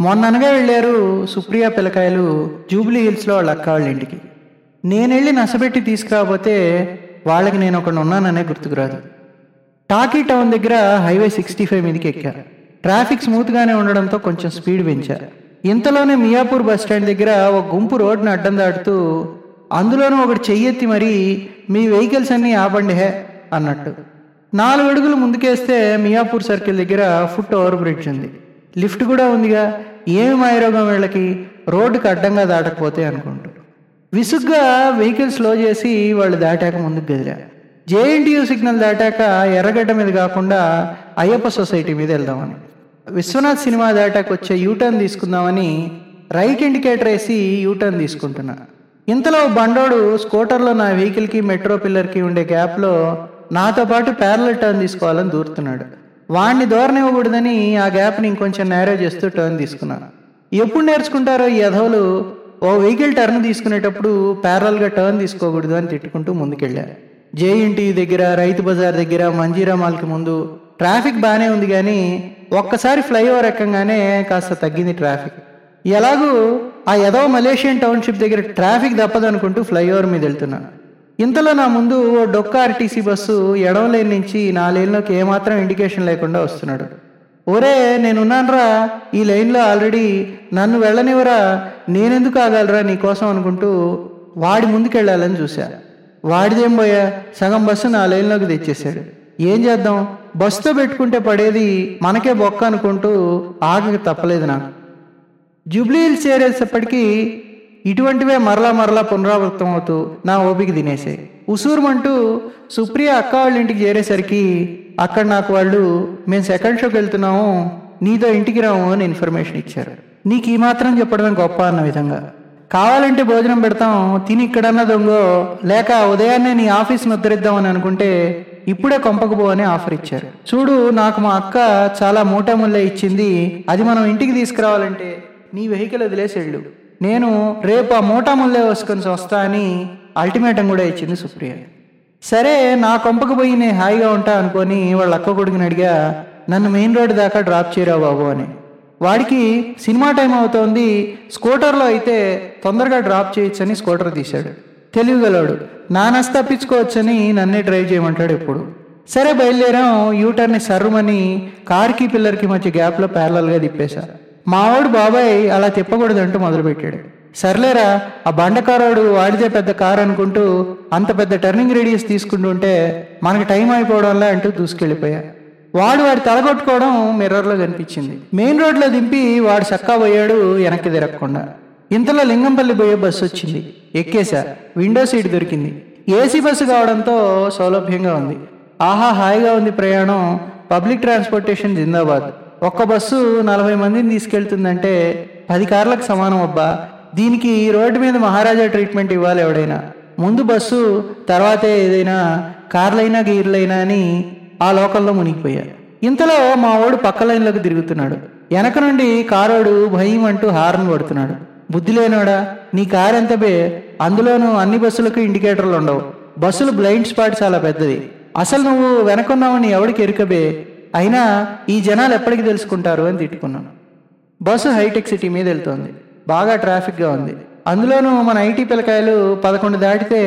మొన్ననగా వెళ్ళారు సుప్రియ పిల్లకాయలు జూబ్లీ హిల్స్లో వాళ్ళ అక్క వాళ్ళ ఇంటికి. నేను వెళ్ళి నసబెట్టి తీసుకురాకపోతే వాళ్ళకి నేను ఒకడు ఉన్నాననే గుర్తుకురాదు టాకీ టౌన్ దగ్గర హైవే సిక్స్టీ ఫైవ్ మీదకి ఎక్కా. ట్రాఫిక్ స్మూత్గానే ఉండడంతో కొంచెం స్పీడ్ పెంచా. ఇంతలోనే మియాపూర్ బస్ స్టాండ్ దగ్గర ఒక గుంపు రోడ్డును అడ్డం దాటుతూ అందులోనూ ఒకటి చెయ్యెత్తి మరీ మీ వెహికల్స్ అన్నీ ఆపండి హే అన్నట్టు. నాలుగు అడుగులు ముందుకేస్తే మియాపూర్ సర్కిల్ దగ్గర ఫుట్ ఓవర్ బ్రిడ్జ్ ఉంది. లిఫ్ట్ కూడా ఉందిగా. ఏమి మాయరోగం వీళ్ళకి? రోడ్డుకి అడ్డంగా దాటకపోతే అనుకుంటారు. విసుగ్గా వెహికల్ స్లో చేసి వాళ్ళు దాటాక ముందుకు గదిలా. జేఎన్టీయూ సిగ్నల్ దాటాక ఎర్రగడ్డ మీద కాకుండా అయ్యప్ప సొసైటీ మీద వెళ్దామని. విశ్వనాథ్ సినిమా దాటాక వచ్చే యూటర్న్ తీసుకుందామని రైట్ ఇండికేటర్ వేసి యూటర్న్ తీసుకుంటున్నా. ఇంతలో బండోడు స్కూటర్లో నా వెహికల్కి మెట్రో పిల్లర్కి ఉండే గ్యాప్లో నాతో పాటు ప్యారల టర్న్ తీసుకోవాలని దూరుతున్నాడు. వాడిని దూరనివ్వకూడదని ఆ గ్యాప్ని ఇంకొంచెం నేరో చేస్తూ టర్న్ తీసుకున్నాను. ఎప్పుడు నేర్చుకుంటారో ఈ యధవులు ఓ వెహికల్ టర్న్ తీసుకునేటప్పుడు ప్యారల్గా టర్న్ తీసుకోకూడదు అని తిట్టుకుంటూ ముందుకెళ్ళారు జేఎన్టీ దగ్గర రైతు బజార్ దగ్గర మంజీరా మాల్కి ముందు ట్రాఫిక్ బాగానే ఉంది కానీ ఒక్కసారి ఫ్లైఓవర్ ఎక్కంగానే కాస్త తగ్గింది ట్రాఫిక్ ఎలాగూ ఆ యదవ మలేషియన్ టౌన్షిప్ దగ్గర ట్రాఫిక్ తప్పదనుకుంటూ ఫ్లైఓవర్ మీద వెళ్తున్నాను. ఇంతలో నా ముందు ఓ డొక్క ఆర్టీసీ బస్సు ఎడవ లేన్ నుంచి నా ఏమాత్రం ఇండికేషన్ లేకుండా వస్తున్నాడు. ఒరే నేనున్నానరా ఈ లైన్లో ఆల్రెడీ నన్ను వెళ్ళనివరా నేనెందుకు ఆగలరా నీకోసం అనుకుంటూ వాడి ముందుకెళ్ళాలని చూశా. వాడిదేం పోయా సగం బస్సు నా లైన్లోకి తెచ్చేశాడు. ఏం చేద్దాం? బస్సుతో పెట్టుకుంటే పడేది మనకే బొక్క అనుకుంటూ ఆగక తప్పలేదు నాకు. జూబ్లీ హిల్స్ చేరేసేపటికి ఇటువంటివే మరలా మరలా పునరావృతం అవుతూ నా ఓపిక తినేసాయి ఉసూరుమంటూ సుప్రియ అక్క వాళ్ళ ఇంటికి చేరేసరికి అక్కడ నాకు వాళ్ళు మేము సెకండ్ షోకి వెళ్తున్నాము నీతో ఇంటికి రాము అని ఇన్ఫర్మేషన్ ఇచ్చారు. నీకు ఈ మాత్రం చెప్పడమే గొప్ప అన్న విధంగా. కావాలంటే భోజనం పెడతాం తిని ఇక్కడన్నా దొంగో లేక ఉదయాన్నే నీ ఆఫీస్ ముద్రిద్దామని అనుకుంటే ఇప్పుడే కొంపకపో అని ఆఫర్ ఇచ్చారు. చూడు నాకు మా అక్క చాలా మూటముల్లే ఇచ్చింది అది మనం ఇంటికి తీసుకురావాలంటే నీ వెహికల్ వదిలేసి వెళ్ళు నేను రేపు ఆ మూటాముల్లే వేసుకొని వస్తా అని అల్టిమేటం కూడా ఇచ్చింది సుప్రియ. సరే నా కొంపకు పోయి నేను హాయిగా ఉంటా అనుకొని వాళ్ళ అక్క కొడుకుని అడిగా నన్ను మెయిన్ రోడ్ దాకా డ్రాప్ చేయరా బాబు అని. వాడికి సినిమా టైం అవుతోంది స్కూటర్లో అయితే తొందరగా డ్రాప్ చేయొచ్చని స్కూటర్ తీశాడు. తెలివిగలవాడు నానస్ తప్పించుకోవచ్చని నన్నే డ్రైవ్ చేయమంటాడు ఎప్పుడు. సరే బయలుదేరాం యూటర్ని సర్రుమని కార్కి పిల్లర్కి మధ్య గ్యాప్లో ప్యారలల్గా తిప్పేశారు మావాడు బాబాయ్ అలా తిప్పకూడదంటూ మొదలుపెట్టాడు. సర్లేరా ఆ బండకారోడు వాడితే పెద్ద కారు అనుకుంటూ అంత పెద్ద టర్నింగ్ రేడియస్ తీసుకుంటుంటే మనకి టైం అయిపోవడంలా అంటూ దూసుకెళ్ళిపోయా. వాడు వాడి తలగొట్టుకోవడం మిర్రర్లో కనిపించింది. మెయిన్ రోడ్లో దింపి వాడు చక్కా పోయాడు వెనక్కి తిరగకుండా. ఇంతలో లింగంపల్లి పోయే బస్సు వచ్చింది. ఎక్కేశా విండో సీట్ దొరికింది. ఏసీ బస్సు కావడంతో సౌలభ్యంగా ఉంది. ఆహా హాయిగా ఉంది ప్రయాణం. పబ్లిక్ ట్రాన్స్పోర్టేషన్ జిందాబాద్. ఒక్క బస్సు నలభై మందిని తీసుకెళ్తుందంటే పది కార్లకు సమానం అబ్బా. దీనికి రోడ్డు మీద మహారాజా ట్రీట్మెంట్ ఇవ్వాలి ఎవడైనా. ముందు బస్సు తర్వాతే ఏదైనా కార్లైనా గీర్లైనా అని ఆ లోకల్లో మునిగిపోయా. ఇంతలో మా వాడు పక్క లైన్లోకి తిరుగుతున్నాడు. వెనక నుండి కారోడు భయం అంటూ హార్న్ కొడుతున్నాడు. బుద్ధి లేనోడా? నీ కార్ ఎంత బే? అందులోనూ అన్ని బస్సులకు ఇండికేటర్లు ఉండవు. బస్సులు బ్లైండ్ స్పాట్ చాలా పెద్దది. అసలు నువ్వు వెనకున్నావని ఎవడికి ఎరుకబే అయినా ఈ జనాలు ఎప్పటికి తెలుసుకుంటారు అని తిట్టుకున్నాను. బస్సు హైటెక్ సిటీ మీద వెళ్తోంది. బాగా ట్రాఫిక్గా ఉంది. అందులోనూ మన ఐటీ పిల్లకాయలు పదకొండు దాటితే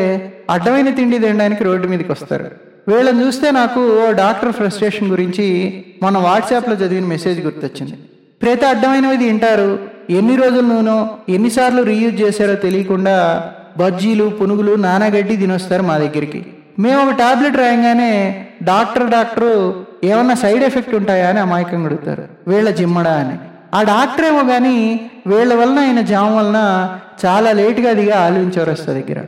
అడ్డమైన తిండి తినడానికి రోడ్డు మీదకి వస్తారు. వీళ్ళని చూస్తే నాకు ఓ డాక్టర్ ఫ్రస్ట్రేషన్ గురించి మన వాట్సాప్లో చదివిన మెసేజ్ గుర్తొచ్చింది. ప్రతి అడ్డమైనవి తింటారు. ఎన్ని రోజులు ఎన్నిసార్లు రీయూజ్ చేశారో తెలియకుండా బజ్జీలు పునుగులు నానాగడ్డి తినొస్తారు మా దగ్గరికి. మేము ఒక టాబ్లెట్ రాయంగానే డాక్టర్ డాక్టరు ఏమన్నా సైడ్ ఎఫెక్ట్ ఉంటాయా అని అమాయకంగా అడుగుతారు. వీళ్ళ జిమ్మడా అని. ఆ డాక్టర్ ఏమో కానీ వీళ్ళ వలన ఆయన జామ వలన చాలా లేటుగా దిగా ఆలోచించవరస్తా దగ్గర.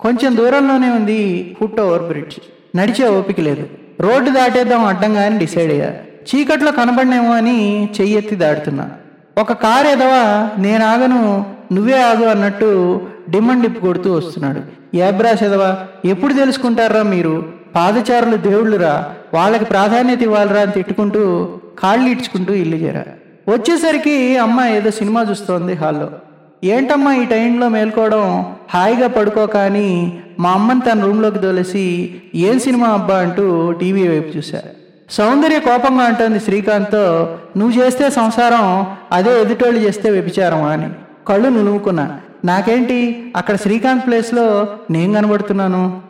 కొంచెం దూరంలోనే ఉంది ఫుట్ ఓవర్ బ్రిడ్జ్. నడిచే ఓపిక లేదు. రోడ్డు దాటేద్దాం అడ్డంగా అని డిసైడ్ అయ్యా. చీకట్లో కనబడినేమో అని చెయ్యెత్తి దాడుతున్నా ఒక కారు ఎదవా నేను ఆగను నువ్వే ఆగు అన్నట్టు డిమండ్ డిప్ కొడుతూ వస్తున్నాడు. ఏబ్రా చదవా ఎప్పుడు తెలుసుకుంటారా మీరు? పాదచారులు దేవుళ్ళురా. వాళ్ళకి ప్రాధాన్యత ఇవ్వాలరా అని తిట్టుకుంటూ కాళ్ళు ఇడ్చుకుంటూ ఇల్లు చేరా. వచ్చేసరికి అమ్మ ఏదో సినిమా చూస్తోంది హాల్లో. ఏంటమ్మా ఈ టైంలో మేల్కోవడం? హాయిగా పడుకో కానీ మా అమ్మని తన రూమ్లోకి తోలేసి ఏం సినిమా అబ్బా అంటూ టీవీ వైపు చూశా. సౌందర్య కోపంగా అంటుంది శ్రీకాంత్తో నువ్వు చేస్తే సంసారం అదే ఎదుటోళ్ళు చేస్తే వ్యభిచారమా అని. కళ్ళు నులుముకున్నా. నాకేంటి? అక్కడ శ్రీకాంత్ ప్లేస్లో నేను కనబడుతున్నాను.